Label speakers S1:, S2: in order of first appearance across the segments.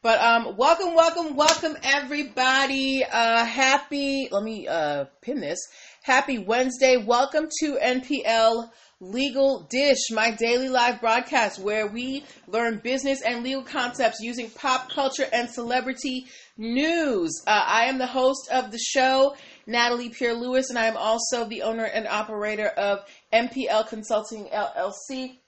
S1: But um, welcome, welcome, welcome, everybody. Uh, happy. Let me uh pin this. Happy Wednesday. Welcome to NPL Legal Dish, my daily live broadcast where we learn business and legal concepts using pop culture and celebrity news. Uh, I am the host of the show, Natalie Pierre Lewis, and I am also the owner and operator of NPL Consulting LLC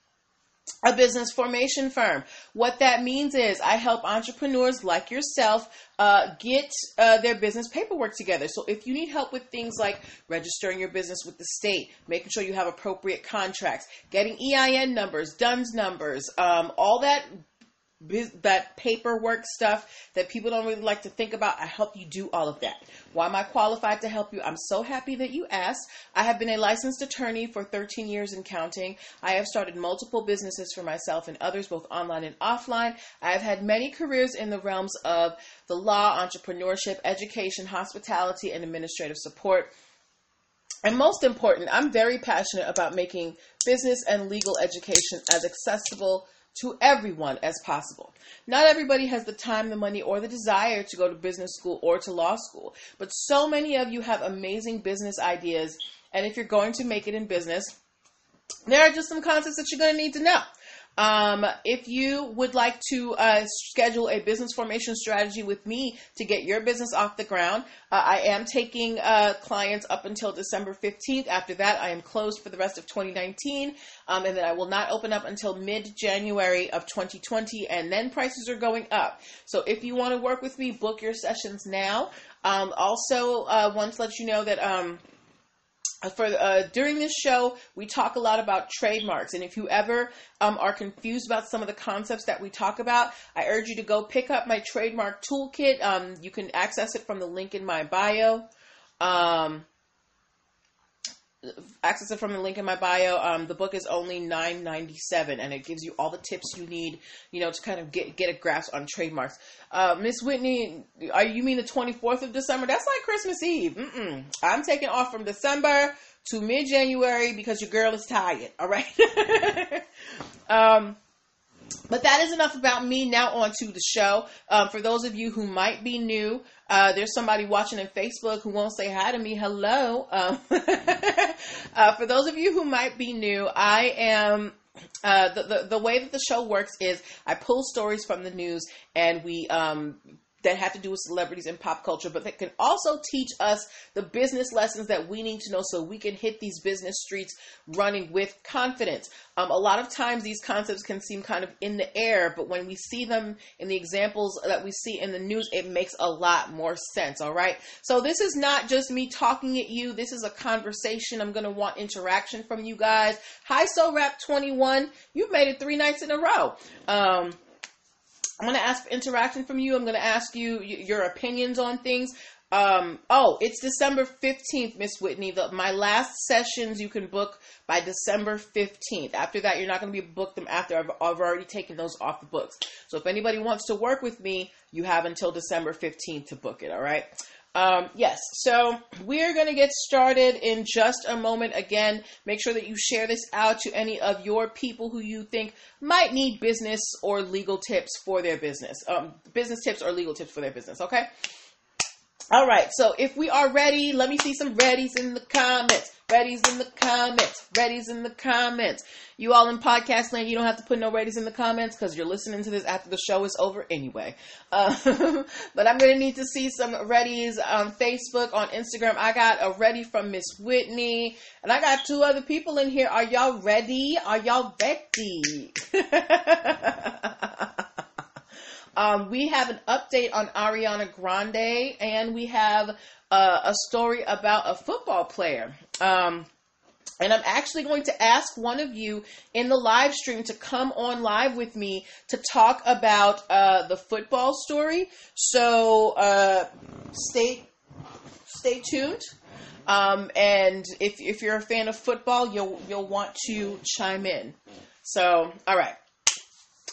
S1: a business formation firm. What that means is I help entrepreneurs like yourself uh, get uh, their business paperwork together. So if you need help with things like registering your business with the state, making sure you have appropriate contracts, getting EIN numbers, DUNS numbers, um, all that that paperwork stuff that people don't really like to think about. I help you do all of that. Why am I qualified to help you? I'm so happy that you asked. I have been a licensed attorney for 13 years and counting. I have started multiple businesses for myself and others, both online and offline. I have had many careers in the realms of the law, entrepreneurship, education, hospitality, and administrative support. And most important, I'm very passionate about making business and legal education as accessible to everyone as possible. Not everybody has the time, the money, or the desire to go to business school or to law school, but so many of you have amazing business ideas. And if you're going to make it in business, there are just some concepts that you're going to need to know. Um, if you would like to uh, schedule a business formation strategy with me to get your business off the ground, uh, I am taking uh, clients up until December 15th. After that, I am closed for the rest of 2019, um, and then I will not open up until mid January of 2020, and then prices are going up. So if you want to work with me, book your sessions now. Um, also, uh, want to let you know that. Um, for uh, during this show, we talk a lot about trademarks, and if you ever um, are confused about some of the concepts that we talk about, I urge you to go pick up my trademark toolkit. Um, you can access it from the link in my bio. Um, access it from the link in my bio. Um, the book is only nine ninety seven, and it gives you all the tips you need, you know, to kind of get get a grasp on trademarks. Uh, Miss Whitney, are you mean the twenty fourth of December? That's like Christmas Eve. Mm-mm. I'm taking off from December to mid January because your girl is tired. All right. um, but that is enough about me. Now on to the show. Um, for those of you who might be new, uh, there's somebody watching on Facebook who won't say hi to me. Hello. Um, uh, for those of you who might be new, I am uh, the, the, the way that the show works is I pull stories from the news and we um, that have to do with celebrities and pop culture, but that can also teach us the business lessons that we need to know so we can hit these business streets running with confidence. Um, a lot of times these concepts can seem kind of in the air, but when we see them in the examples that we see in the news, it makes a lot more sense, all right? So this is not just me talking at you, this is a conversation. I'm to want interaction from you guys. Hi, So Rap 21. You've made it three nights in a row. Um, I'm going to ask for interaction from you. I'm going to ask you your opinions on things. Um, oh, it's December 15th, Miss Whitney. The, my last sessions you can book by December 15th. After that, you're not going to be booked them after I've, I've already taken those off the books. So if anybody wants to work with me, you have until December 15th to book it, all right? Um, yes, so we're going to get started in just a moment. Again, make sure that you share this out to any of your people who you think might need business or legal tips for their business. Um, business tips or legal tips for their business, okay? All right, so if we are ready, let me see some readies in the comments. Readies in the comments. Readies in the comments. You all in podcast land, you don't have to put no readies in the comments because you're listening to this after the show is over anyway. Uh, but I'm going to need to see some readies on Facebook, on Instagram. I got a ready from Miss Whitney, and I got two other people in here. Are y'all ready? Are y'all ready? Um, we have an update on Ariana Grande, and we have uh, a story about a football player. Um, and I'm actually going to ask one of you in the live stream to come on live with me to talk about uh, the football story. So uh, stay stay tuned. Um, and if if you're a fan of football, you'll you'll want to chime in. So all right.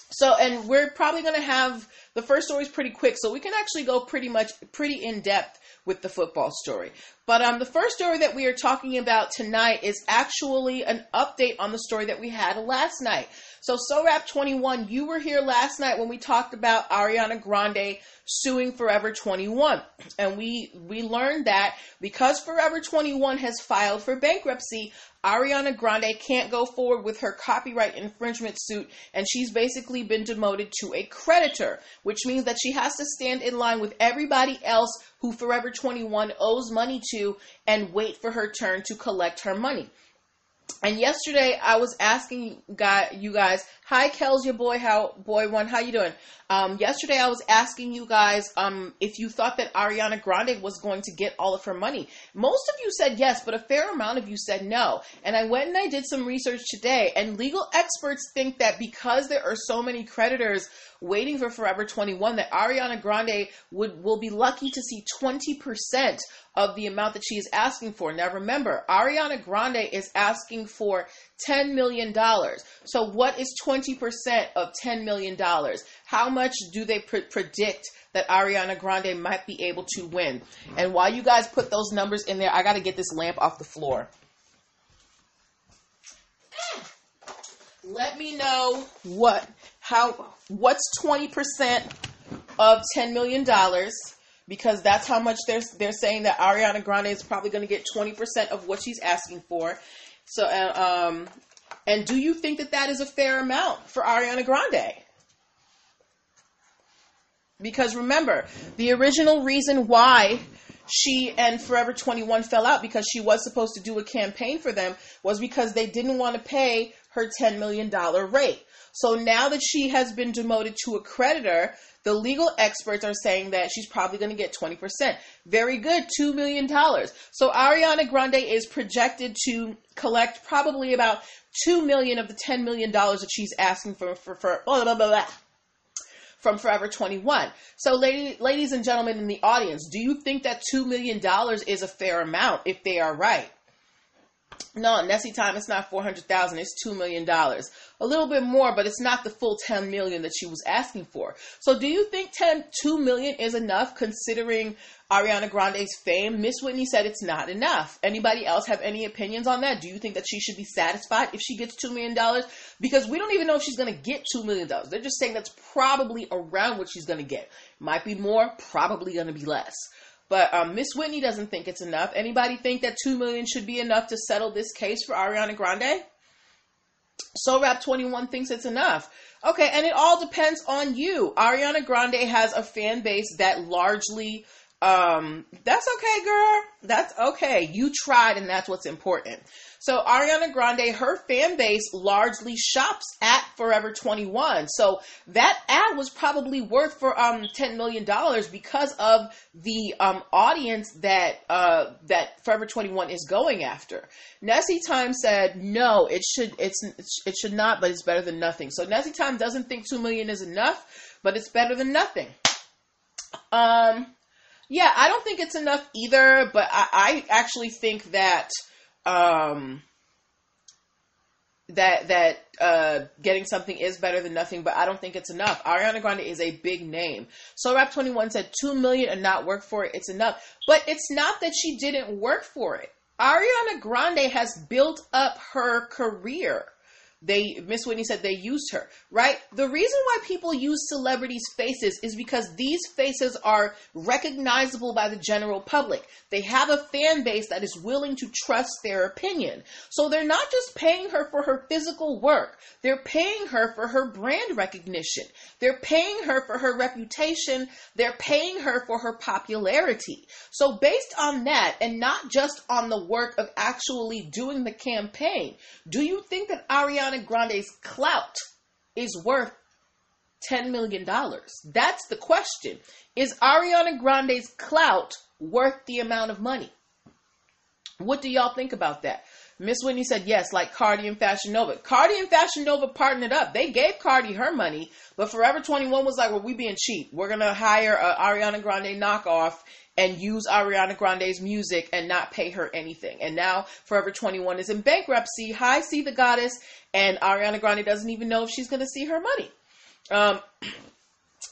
S1: So and we're probably going to have the first story is pretty quick, so we can actually go pretty much pretty in depth with the football story. But um, the first story that we are talking about tonight is actually an update on the story that we had last night. So, So Rap 21, you were here last night when we talked about Ariana Grande suing Forever 21. And we, we learned that because Forever 21 has filed for bankruptcy, Ariana Grande can't go forward with her copyright infringement suit, and she's basically been demoted to a creditor, which means that she has to stand in line with everybody else who Forever 21 owes money to and wait for her turn to collect her money. And yesterday I was asking you guys, hi Kels, your boy, how boy one, how you doing? Um, yesterday I was asking you guys um, if you thought that Ariana Grande was going to get all of her money. Most of you said yes, but a fair amount of you said no. And I went and I did some research today, and legal experts think that because there are so many creditors waiting for Forever 21 that Ariana Grande would will be lucky to see 20% of the amount that she is asking for. Now remember, Ariana Grande is asking for $10 million. So what is 20% of $10 million? How much do they pre- predict that Ariana Grande might be able to win? And while you guys put those numbers in there, I got to get this lamp off the floor. Let me know what how what's 20% of 10 million dollars because that's how much they're they're saying that Ariana Grande is probably going to get 20% of what she's asking for. So uh, um and do you think that that is a fair amount for Ariana Grande? Because remember, the original reason why she and Forever 21 fell out because she was supposed to do a campaign for them was because they didn't want to pay her $10 million rate. So now that she has been demoted to a creditor, the legal experts are saying that she's probably going to get 20%. Very good, $2 million. So Ariana Grande is projected to collect probably about 2 million of the 10 million dollars that she's asking for for, for blah, blah, blah, blah, from Forever 21. So lady, ladies and gentlemen in the audience, do you think that 2 million dollars is a fair amount if they are right? No, Nessie time it's not four hundred thousand, it's two million dollars. A little bit more, but it's not the full ten million that she was asking for. So do you think 10, 2 million is enough considering Ariana Grande's fame? Miss Whitney said it's not enough. Anybody else have any opinions on that? Do you think that she should be satisfied if she gets two million dollars? Because we don't even know if she's gonna get two million dollars. They're just saying that's probably around what she's gonna get. Might be more, probably gonna be less. But um, Miss Whitney doesn't think it's enough. Anybody think that two million should be enough to settle this case for Ariana Grande? So Rap 21 thinks it's enough. Okay, and it all depends on you. Ariana Grande has a fan base that largely um that's okay girl. That's okay. You tried and that's what's important. So ariana grande her fan base largely shops at forever 21 so that ad was probably worth for um 10 million dollars because of the um audience that uh that forever 21 is going after. Nessie time said no it should it's it should not but it's better than nothing. So nessie time doesn't think 2 million is enough but it's better than nothing. Um yeah, I don't think it's enough either, but I, I actually think that um, that that uh, getting something is better than nothing, but I don't think it's enough. Ariana Grande is a big name. So Rap 21 said 2 million and not work for it, it's enough. But it's not that she didn't work for it. Ariana Grande has built up her career they Miss Whitney said they used her, right? The reason why people use celebrities' faces is because these faces are recognizable by the general public. They have a fan base that is willing to trust their opinion. So they're not just paying her for her physical work. They're paying her for her brand recognition. They're paying her for her reputation. They're paying her for her popularity. So based on that and not just on the work of actually doing the campaign, do you think that Ariana Ariana Grande's clout is worth $10 million? That's the question. Is Ariana Grande's clout worth the amount of money? What do y'all think about that? Miss Whitney said yes, like Cardi and Fashion Nova. Cardi and Fashion Nova partnered up. They gave Cardi her money, but Forever 21 was like, well, we being cheap. We're going to hire a Ariana Grande knockoff and use Ariana Grande's music and not pay her anything. And now Forever 21 is in bankruptcy. Hi, see the goddess. And Ariana Grande doesn't even know if she's going to see her money. Um,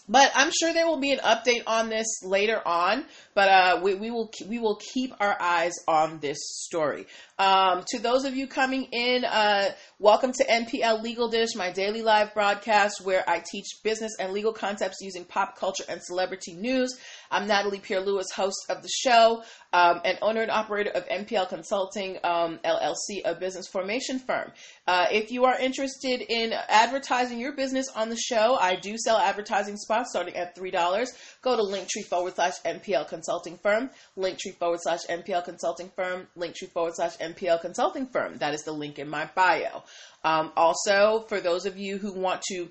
S1: but I'm sure there will be an update on this later on. But uh, we, we will we will keep our eyes on this story. Um, to those of you coming in, uh, welcome to NPL Legal Dish, my daily live broadcast where I teach business and legal concepts using pop culture and celebrity news. I'm Natalie Pierre Lewis, host of the show, um, and owner and operator of NPL Consulting um, LLC, a business formation firm. Uh, if you are interested in advertising your business on the show, I do sell advertising spots starting at $3. Go to linktree forward slash NPL Consulting Firm, linktree forward slash NPL Consulting Firm, linktree forward slash NPL Consulting Firm. That is the link in my bio. Um, also, for those of you who want to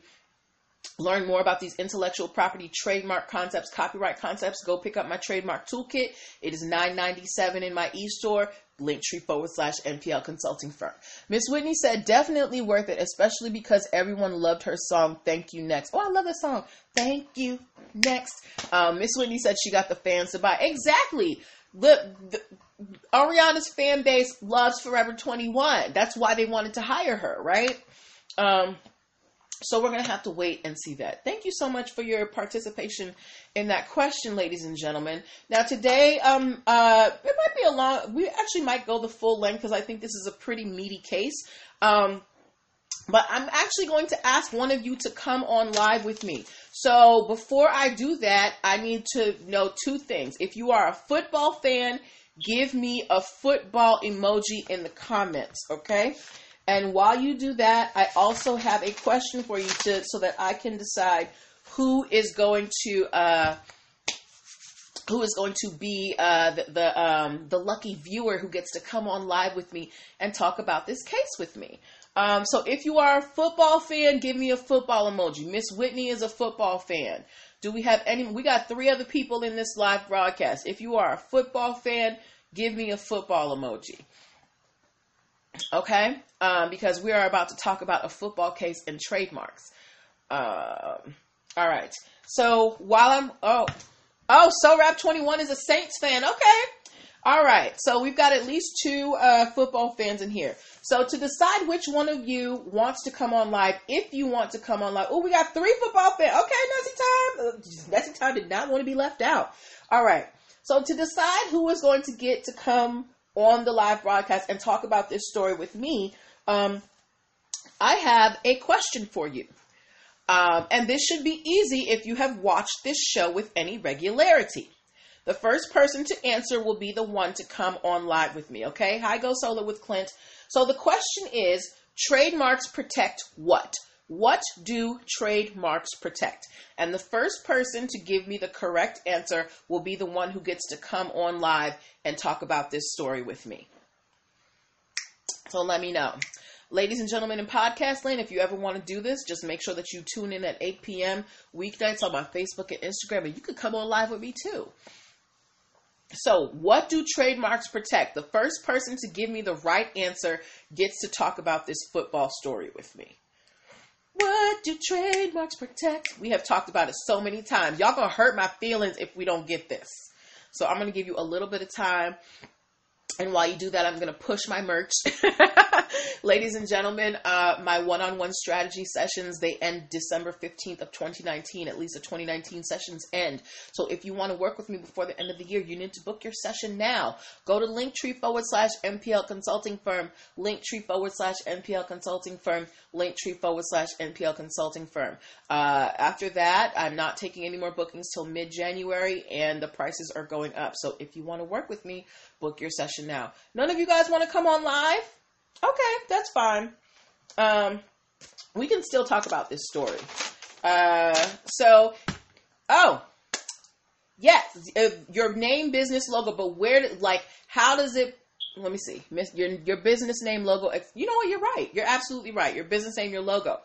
S1: learn more about these intellectual property trademark concepts copyright concepts go pick up my trademark toolkit it is $9.97 in my e-store linktree forward slash npl consulting firm. Miss whitney said definitely worth it especially because everyone loved her song thank you next. Oh i love that song. Thank you next. Um, miss whitney said she got the fans to buy. Exactly. The, the ariana's fan base loves forever 21 that's why they wanted to hire her right? Um, so we're going to have to wait and see that. Thank you so much for your participation in that question, ladies and gentlemen. Now today, um, uh, it might be a long. We actually might go the full length because I think this is a pretty meaty case. Um, but I'm actually going to ask one of you to come on live with me. So before I do that, I need to know two things. If you are a football fan, give me a football emoji in the comments, okay? And while you do that, I also have a question for you to so that I can decide who is going to uh, who is going to be uh, the the, um, the lucky viewer who gets to come on live with me and talk about this case with me. Um, so if you are a football fan, give me a football emoji. Miss Whitney is a football fan. Do we have any? We got three other people in this live broadcast. If you are a football fan, give me a football emoji. Okay, um, because we are about to talk about a football case and trademarks. Uh, all right. So while I'm oh oh so rap twenty one is a Saints fan. Okay. All right. So we've got at least two uh, football fans in here. So to decide which one of you wants to come on live, if you want to come on live, oh, we got three football fans. Okay, Nessie time. Uh, Nessie time did not want to be left out. All right. So to decide who is going to get to come on the live broadcast and talk about this story with me, um, I have a question for you. Um, and this should be easy if you have watched this show with any regularity. The first person to answer will be the one to come on live with me, okay? Hi, Go Solo with Clint. So the question is trademarks protect what? What do trademarks protect? And the first person to give me the correct answer will be the one who gets to come on live and talk about this story with me. So let me know. Ladies and gentlemen in podcast land, if you ever want to do this, just make sure that you tune in at 8 p.m. weeknights on my Facebook and Instagram, and you could come on live with me too. So, what do trademarks protect? The first person to give me the right answer gets to talk about this football story with me. What do trademarks protect? We have talked about it so many times. Y'all gonna hurt my feelings if we don't get this. So I'm gonna give you a little bit of time and while you do that, I'm to push my merch. Ladies and gentlemen, uh, my one-on-one strategy sessions, they end December 15th of 2019. At least the 2019 sessions end. So if you want to work with me before the end of the year, you need to book your session now. Go to linktree forward slash NPL consulting firm, linktree forward slash NPL consulting firm, linktree forward slash NPL consulting firm. Uh, after that, I'm not taking any more bookings till mid-January and the prices are going up. So if you want to work with me, book your session now. None of you guys want to come on live? Okay, that's fine. Um, we can still talk about this story. Uh, so, oh, yes, uh, your name, business logo, but where, like, how does it? Let me see. Your your business name logo. You know what? You're right. You're absolutely right. Your business name, your logo.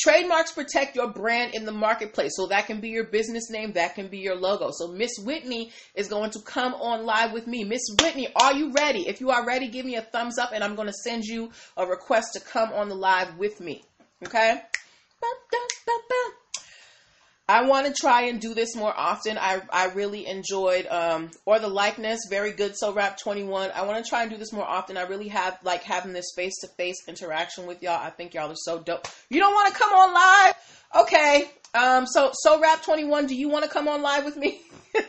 S1: Trademarks protect your brand in the marketplace. So that can be your business name, that can be your logo. So Miss Whitney is going to come on live with me. Miss Whitney, are you ready? If you are ready, give me a thumbs up and I'm going to send you a request to come on the live with me. Okay? I want to try and do this more often. I, I really enjoyed um or the likeness, very good. So rap 21. I want to try and do this more often. I really have like having this face to face interaction with y'all. I think y'all are so dope. You don't want to come on live? Okay. Um, so so rap twenty one. Do you want to come on live with me?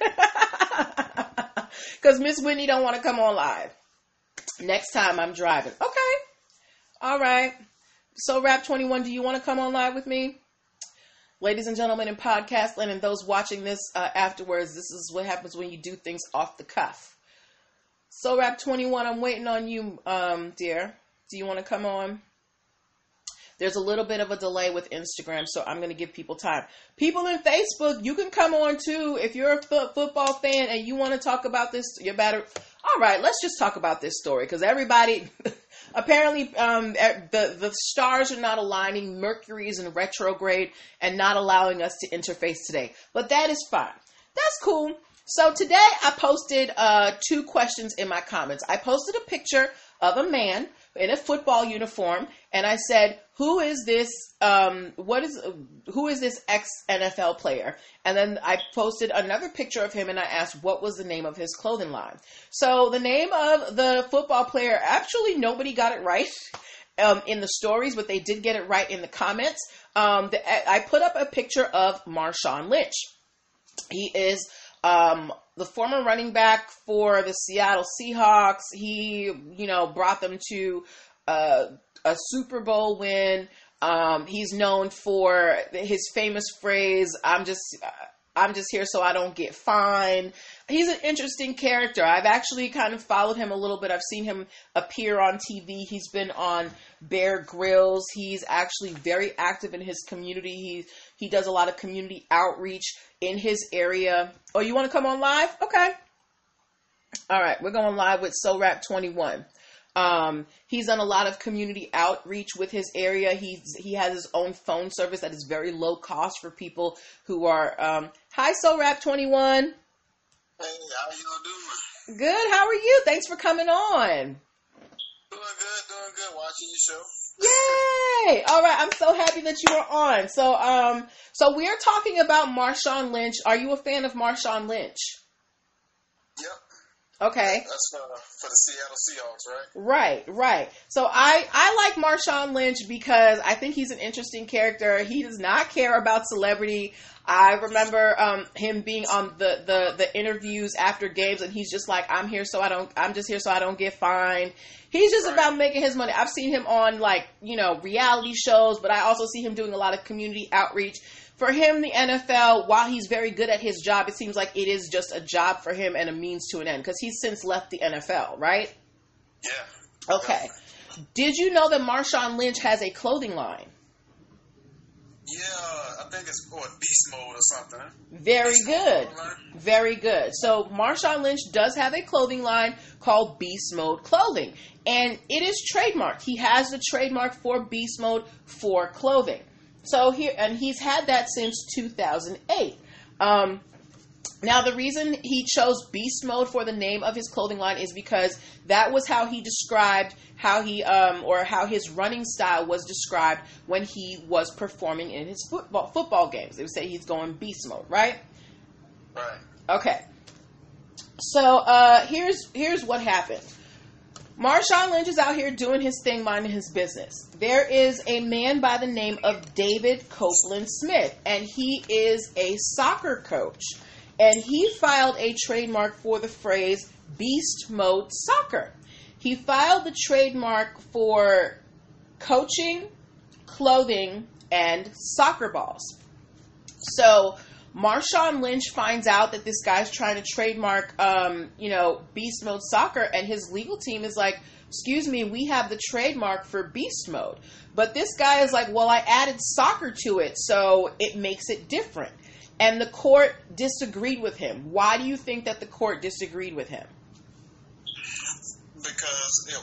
S1: Because Miss Whitney don't want to come on live. Next time I'm driving. Okay. All right. So rap twenty one. Do you want to come on live with me? Ladies and gentlemen in podcast land and those watching this uh, afterwards, this is what happens when you do things off the cuff. So rap twenty one. I'm waiting on you, um, dear. Do you want to come on? There's a little bit of a delay with Instagram, so I'm going to give people time. People in Facebook, you can come on too. If you're a football fan and you want to talk about this, you're better. All right, let's just talk about this story because everybody, apparently, um, the the stars are not aligning. Mercury is in retrograde and not allowing us to interface today, but that is fine. That's cool. So today I posted uh, two questions in my comments. I posted a picture of a man in a football uniform, and I said, "Who is this? Um, what is who is this ex NFL player?" And then I posted another picture of him, and I asked, "What was the name of his clothing line?" So the name of the football player, actually, nobody got it right. Um, in the stories, but they did get it right in the comments. Um, the, I put up a picture of Marshawn Lynch. He is um, the former running back for the Seattle Seahawks. He, you know, brought them to uh, a Super Bowl win. Um, he's known for his famous phrase, "I'm just." I'm just here so I don't get fined. He's an interesting character. I've actually kind of followed him a little bit. I've seen him appear on TV. He's been on Bear Grylls. He's actually very active in his community. He he does a lot of community outreach in his area. Oh, you want to come on live? Okay. All right, we're going live with So Rap 21. Um, he's done a lot of community outreach with his area. He's he has his own phone service that is very low cost for people who are. Um, hi, So Rap 21.
S2: Hey, how you doing?
S1: Good. How are you? Thanks for coming on.
S2: Doing good, doing good. Watching your show.
S1: Yay! All right, I'm so happy that you are on. So, um, so we're talking about Marshawn Lynch. Are you a fan of Marshawn Lynch? Okay.
S2: That's for, for the Seattle Seahawks, right?
S1: Right, right. So I I like Marshawn Lynch because I think he's an interesting character. He does not care about celebrity. I remember um, him being on the, the the interviews after games, and he's just like, "I'm here so I don't. I'm just here so I don't get fined." He's just
S2: Right.
S1: about making his money. I've seen him on like you know reality shows, but I also see him doing a lot of community outreach. For him, the NFL, while he's very good at his job, it seems like it is just a job for him and a means to an end because he's since left the NFL, right?
S2: Yeah.
S1: Okay. Did you know that Marshawn Lynch has a clothing line?
S2: Yeah, I think it's called Beast Mode or something.
S1: Very
S2: Beast
S1: good.
S2: Mode.
S1: Very good. So Marshawn Lynch does have a clothing line called Beast Mode Clothing, and it is trademarked. He has the trademark for Beast Mode for clothing. So here, and he's had that since 2008. Um, now, the reason he chose Beast Mode for the name of his clothing line is because that was how he described how he, um, or how his running style was described when he was performing in his football football games. They would say he's going Beast Mode, right?
S2: Right.
S1: Okay. So uh, here's here's what happened. Marshawn Lynch is out here doing his thing, minding his business. There is a man by the name of David Copeland Smith, and he is a soccer coach. And he filed a trademark for the phrase beast mode soccer. He filed the trademark for coaching, clothing, and soccer balls. So Marshawn Lynch finds out that this guy's trying to trademark, um, you know, Beast Mode Soccer, and his legal team is like, "Excuse me, we have the trademark for Beast Mode." But this guy is like, "Well, I added soccer to it, so it makes it different." And the court disagreed with him. Why do you think that the court disagreed with him?
S2: Because it,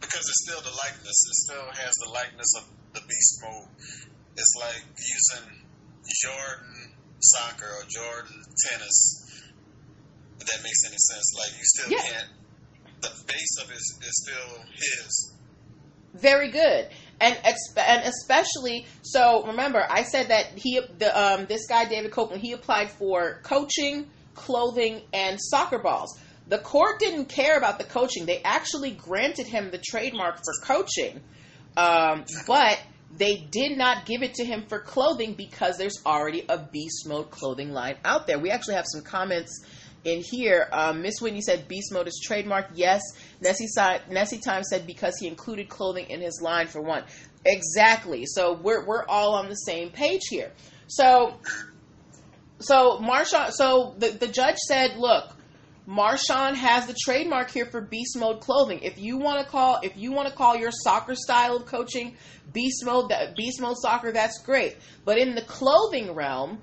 S2: because it's still the likeness. It still has the likeness of the Beast Mode. It's like using Jordan soccer or Jordan tennis. If that makes any sense. Like you still
S1: Yeah.
S2: can't. The base of it is, is still his.
S1: Very good, and and especially so. Remember, I said that he the um this guy David Copeland he applied for coaching, clothing, and soccer balls. The court didn't care about the coaching. They actually granted him the trademark for coaching, um, but they did not give it to him for clothing because there's already a beast mode clothing line out there. We actually have some comments in here. Um, Miss Whitney said beast mode is trademarked. Yes. Nessie, Nessie Time said because he included clothing in his line for one. Exactly. So we're we're all on the same page here. So so Marshawn so the, the judge said, look, Marshawn has the trademark here for beast mode clothing. If you want to call if you want to call your soccer style of coaching beast mode beast mode soccer, that's great. But in the clothing realm,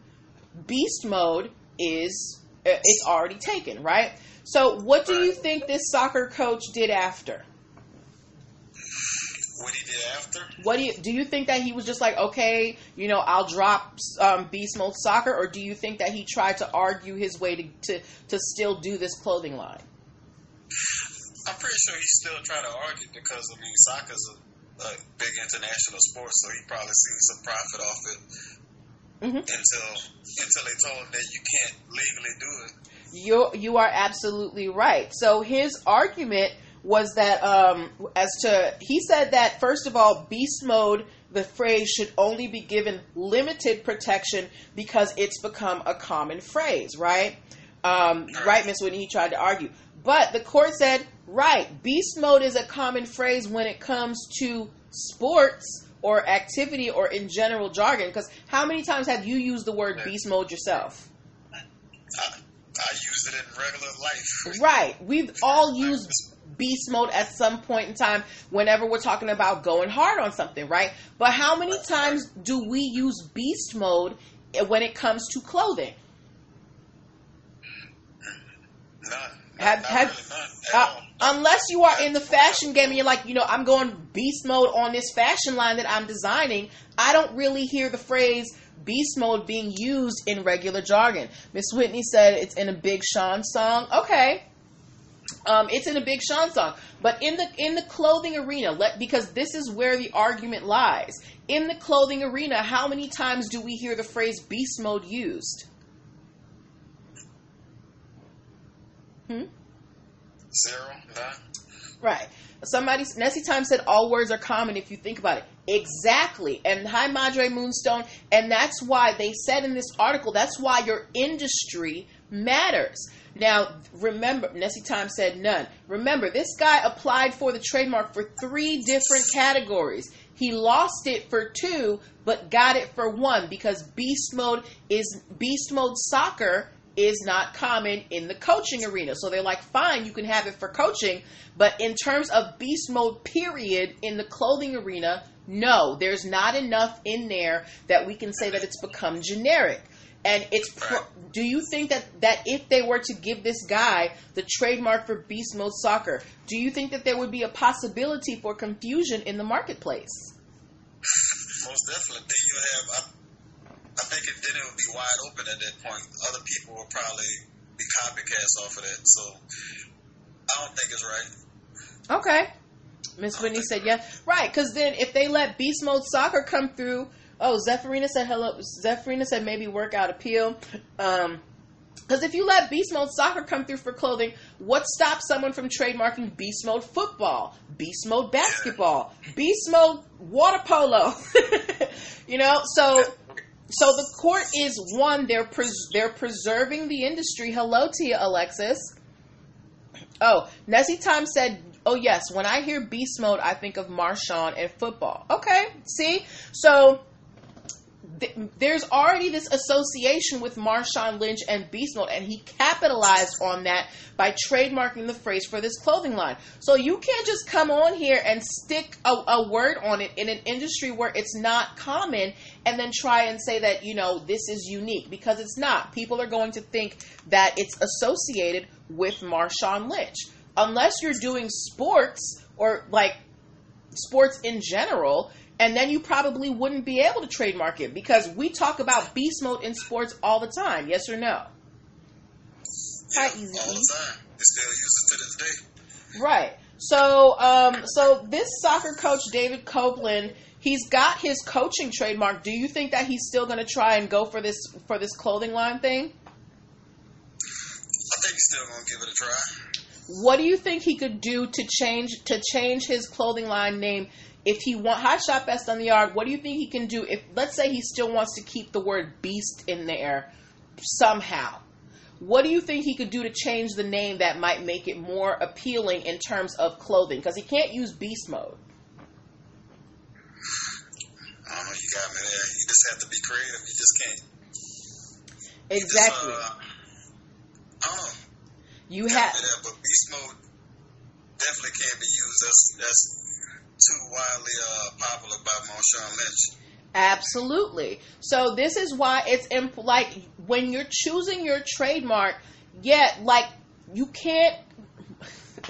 S1: beast mode is uh, it's already taken, right? So what do you think this soccer coach did after?
S2: What he did after.
S1: What do you do? You think that he was just like, okay, you know, I'll drop um, Beast Mode Soccer, or do you think that he tried to argue his way to to, to still do this clothing line?
S2: I'm pretty sure he's still trying to argue because I mean, soccer's a, a big international sport, so he probably seen some profit off it. Mm-hmm. Until until they told him that you can't legally do it.
S1: You you are absolutely right. So his argument was that um, as to he said that first of all, beast mode the phrase should only be given limited protection because it's become a common phrase, right? Um, right, Miss Whitney, he tried to argue. But the court said, right, beast mode is a common phrase when it comes to sports or activity or in general jargon. Because how many times have you used the word beast mode yourself?
S2: I, I use it in regular life.
S1: Right. We've all used beast mode at some point in time whenever we're talking about going hard on something, right? But how many times do we use beast mode when it comes to clothing?
S2: None. Have, have, really uh,
S1: unless you are in the fashion game and you're like, you know, I'm going beast mode on this fashion line that I'm designing, I don't really hear the phrase beast mode being used in regular jargon. Miss Whitney said it's in a Big Sean song. Okay, um, it's in a Big Sean song, but in the in the clothing arena, let because this is where the argument lies. In the clothing arena, how many times do we hear the phrase beast mode used?
S2: Hmm. Zero. None.
S1: Right. Somebody, Nessie Time said all words are common if you think about it. Exactly. And hi, Madre Moonstone. And that's why they said in this article, that's why your industry matters. Now, remember, Nessie Time said none. Remember, this guy applied for the trademark for three different categories. He lost it for two, but got it for one because beast mode is beast mode soccer is not common in the coaching arena. So they're like, fine, you can have it for coaching, but in terms of beast mode, period, in the clothing arena, no, there's not enough in there that we can say that it's become generic. And it's pro- do you think that that if they were to give this guy the trademark for beast mode soccer, do you think that there would be a possibility for confusion in the marketplace?
S2: Most definitely. Then you have I, I think it, then it would be wide open at that point. Other people will probably be copycats off of that. So I don't think it's right.
S1: Okay. Miss Whitney said, "Yeah, right." Because then, if they let Beast Mode Soccer come through, Oh, Zephyrina said hello. Zephyrina said maybe workout appeal. Um, because if you let Beast Mode Soccer come through for clothing, what stops someone from trademarking Beast Mode Football, Beast Mode Basketball, Beast Mode Water Polo? you know, so so the court is one. They're pres- they're preserving the industry. Hello to you, Alexis. Oh, Nessie Time said, "Oh yes, when I hear Beast Mode, I think of Marshawn and football." Okay, see, so there's already this association with Marshawn Lynch and Beast Mode, and he capitalized on that by trademarking the phrase for this clothing line. So you can't just come on here and stick a, a word on it in an industry where it's not common and then try and say that, you know, this is unique because it's not. People are going to think that it's associated with Marshawn Lynch. Unless you're doing sports or like sports in general, and then you probably wouldn't be able to trademark it because we talk about beast mode in sports all the time. Yes or no?
S2: Yeah, Hi, Easy. All the time. They still use it to this day.
S1: Right. So, um, so this soccer coach David Copeland, he's got his coaching trademark. Do you think that he's still going to try and go for this for this clothing line thing?
S2: I think he's still going to give it a try.
S1: What do you think he could do to change to change his clothing line name if he want hot shot best on the yard, what do you think he can do if let's say he still wants to keep the word beast in there somehow? What do you think he could do to change the name that might make it more appealing in terms of clothing? Because he can't use beast mode.
S2: I don't know. You got me there. You just have to be creative. You just can't.
S1: Exactly.
S2: You just, uh, I don't know.
S1: You
S2: Got
S1: have
S2: there, but beast mode definitely can't be used. That's that's too uh, popular by Marshawn Lynch.
S1: Absolutely. So this is why it's imp- like when you're choosing your trademark, yeah, like you can't.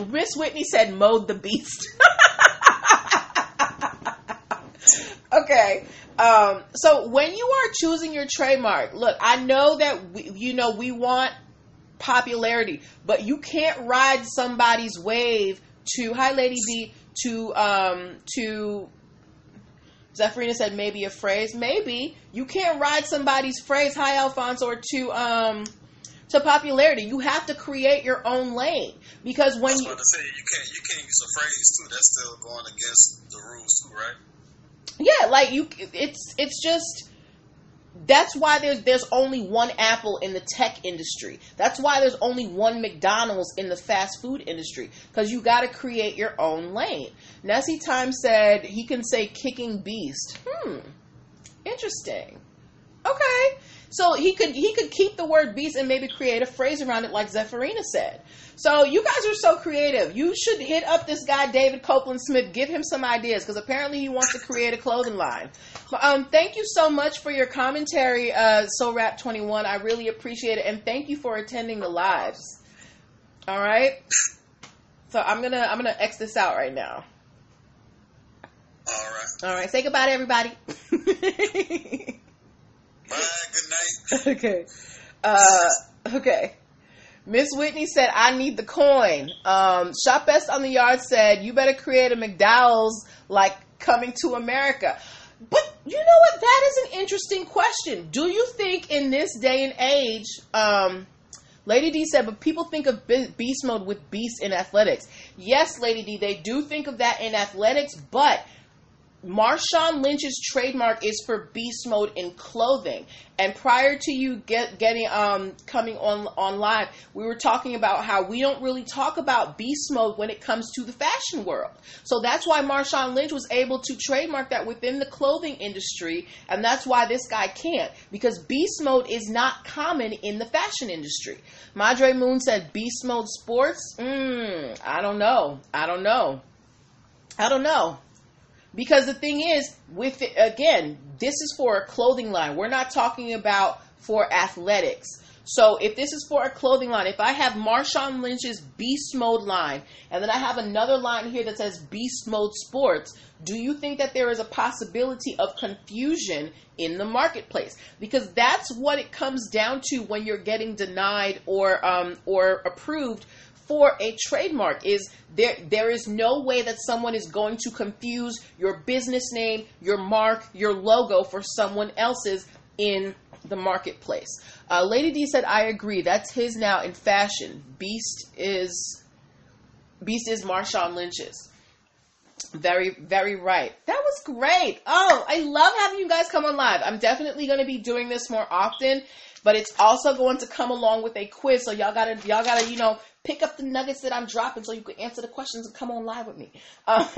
S1: Miss Whitney said, "Mode the beast." okay. Um, so when you are choosing your trademark, look, I know that we, you know we want popularity, but you can't ride somebody's wave to hi Lady D to um to Zephyrina said maybe a phrase. Maybe you can't ride somebody's phrase, hi Alfonso, or to um to popularity. You have to create your own lane because
S2: I
S1: when
S2: was
S1: you
S2: about to say you can't you can't use a phrase too. That's still going against the rules too, right?
S1: yeah, like you, it's it's just that's why there's there's only one Apple in the tech industry. That's why there's only one McDonald's in the fast food industry because you got to create your own lane. Nessie Time said he can say kicking beast. Hmm, interesting. Okay, so he could he could keep the word beast and maybe create a phrase around it, like Zephyrina said. So you guys are so creative. You should hit up this guy David Copeland Smith. Give him some ideas because apparently he wants to create a clothing line. Um, thank you so much for your commentary, uh, So Rap Twenty One. I really appreciate it, and thank you for attending the lives. All right. So I'm gonna I'm gonna X this out right now.
S2: All right.
S1: All right. Say goodbye to everybody.
S2: Good night.
S1: okay. Uh, okay. Miss Whitney said, I need the coin. Um, Shop Best on the Yard said, you better create a McDowell's like coming to America. But you know what? That is an interesting question. Do you think in this day and age, um, Lady D said, but people think of beast mode with beast in athletics. Yes, Lady D, they do think of that in athletics, but Marshawn Lynch's trademark is for beast mode in clothing. And prior to you get getting um coming on on live, we were talking about how we don't really talk about beast mode when it comes to the fashion world. So that's why Marshawn Lynch was able to trademark that within the clothing industry, and that's why this guy can't because beast mode is not common in the fashion industry. Madre Moon said beast mode sports. Mm, I don't know. I don't know. I don't know. Because the thing is, with it, again, this is for a clothing line. We're not talking about for athletics. So if this is for a clothing line, if I have Marshawn Lynch's Beast Mode line, and then I have another line here that says Beast Mode Sports, do you think that there is a possibility of confusion in the marketplace? Because that's what it comes down to when you're getting denied or um, or approved for a trademark is there there is no way that someone is going to confuse your business name, your mark, your logo for someone else's in the marketplace. Uh, Lady D said, "I agree. That's his now in fashion. Beast is Beast is Marshawn Lynch's." Very, very right. That was great. Oh, I love having you guys come on live. I'm definitely going to be doing this more often, but it's also going to come along with a quiz. So y'all gotta, y'all gotta, you know, pick up the nuggets that I'm dropping so you can answer the questions and come on live with me. Uh,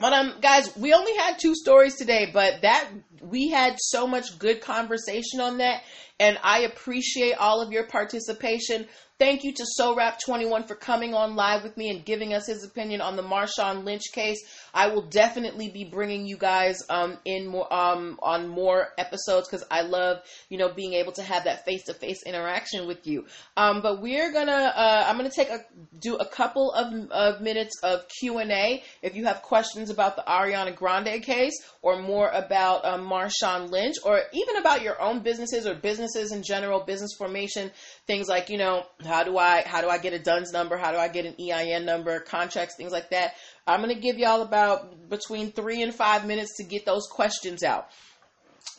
S1: but um, guys, we only had two stories today, but that we had so much good conversation on that, and I appreciate all of your participation. Thank you to SoRap21 for coming on live with me and giving us his opinion on the Marshawn Lynch case. I will definitely be bringing you guys um, in more um, on more episodes because I love you know being able to have that face to face interaction with you. Um, but we're gonna uh, I'm gonna take a do a couple of, of minutes of Q and A if you have questions about the Ariana Grande case or more about um, Marshawn Lynch or even about your own businesses or businesses in general, business formation, things like you know how do I how do I get a DUNS number, how do I get an EIN number, contracts, things like that. I'm gonna give y'all about between three and five minutes to get those questions out.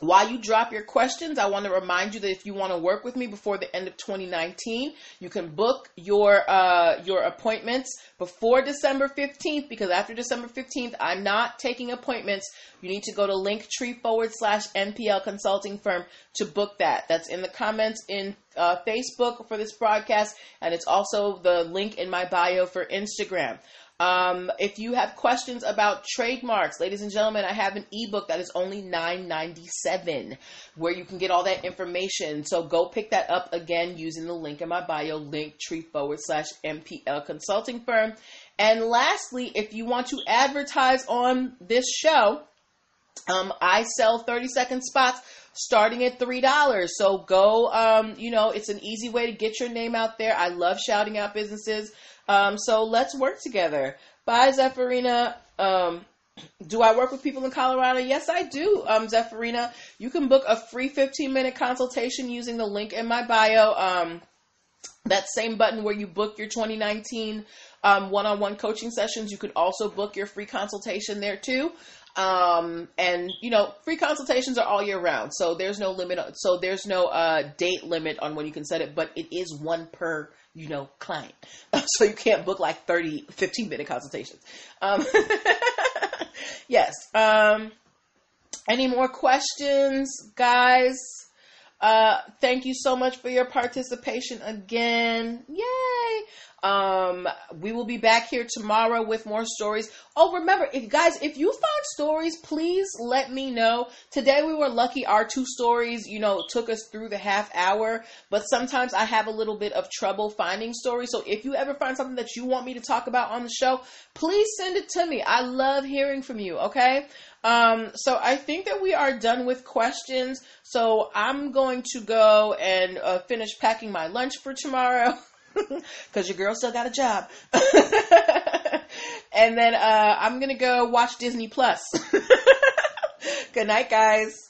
S1: While you drop your questions, I want to remind you that if you want to work with me before the end of 2019, you can book your uh, your appointments before December 15th because after December 15th, I'm not taking appointments. You need to go to linktree forward slash NPL consulting firm to book that. That's in the comments in uh, Facebook for this broadcast, and it's also the link in my bio for Instagram. Um, if you have questions about trademarks, ladies and gentlemen, I have an ebook that is only $9.97 where you can get all that information. So go pick that up again using the link in my bio, link tree forward slash NPL consulting firm. And lastly, if you want to advertise on this show, um, I sell 30 second spots starting at $3. So go, um, you know, it's an easy way to get your name out there. I love shouting out businesses. Um, so let's work together. Bye, Zephyrina. Um, do I work with people in Colorado? Yes, I do, um, Zephyrina. You can book a free 15 minute consultation using the link in my bio. Um, that same button where you book your 2019 one on one coaching sessions, you could also book your free consultation there too. Um, and you know, free consultations are all year round, so there's no limit. So there's no uh, date limit on when you can set it, but it is one per you know, client. so you can't book like 30, 15 minute consultations. Um, yes. Um, any more questions, guys? Uh, thank you so much for your participation again. Yay! Um, we will be back here tomorrow with more stories. Oh, remember, if guys, if you find stories, please let me know. Today we were lucky our two stories, you know, took us through the half hour, but sometimes I have a little bit of trouble finding stories. So if you ever find something that you want me to talk about on the show, please send it to me. I love hearing from you, okay? Um, so I think that we are done with questions. So I'm going to go and uh, finish packing my lunch for tomorrow. because your girl still got a job. and then uh, I'm gonna go watch Disney Plus. Good night, guys.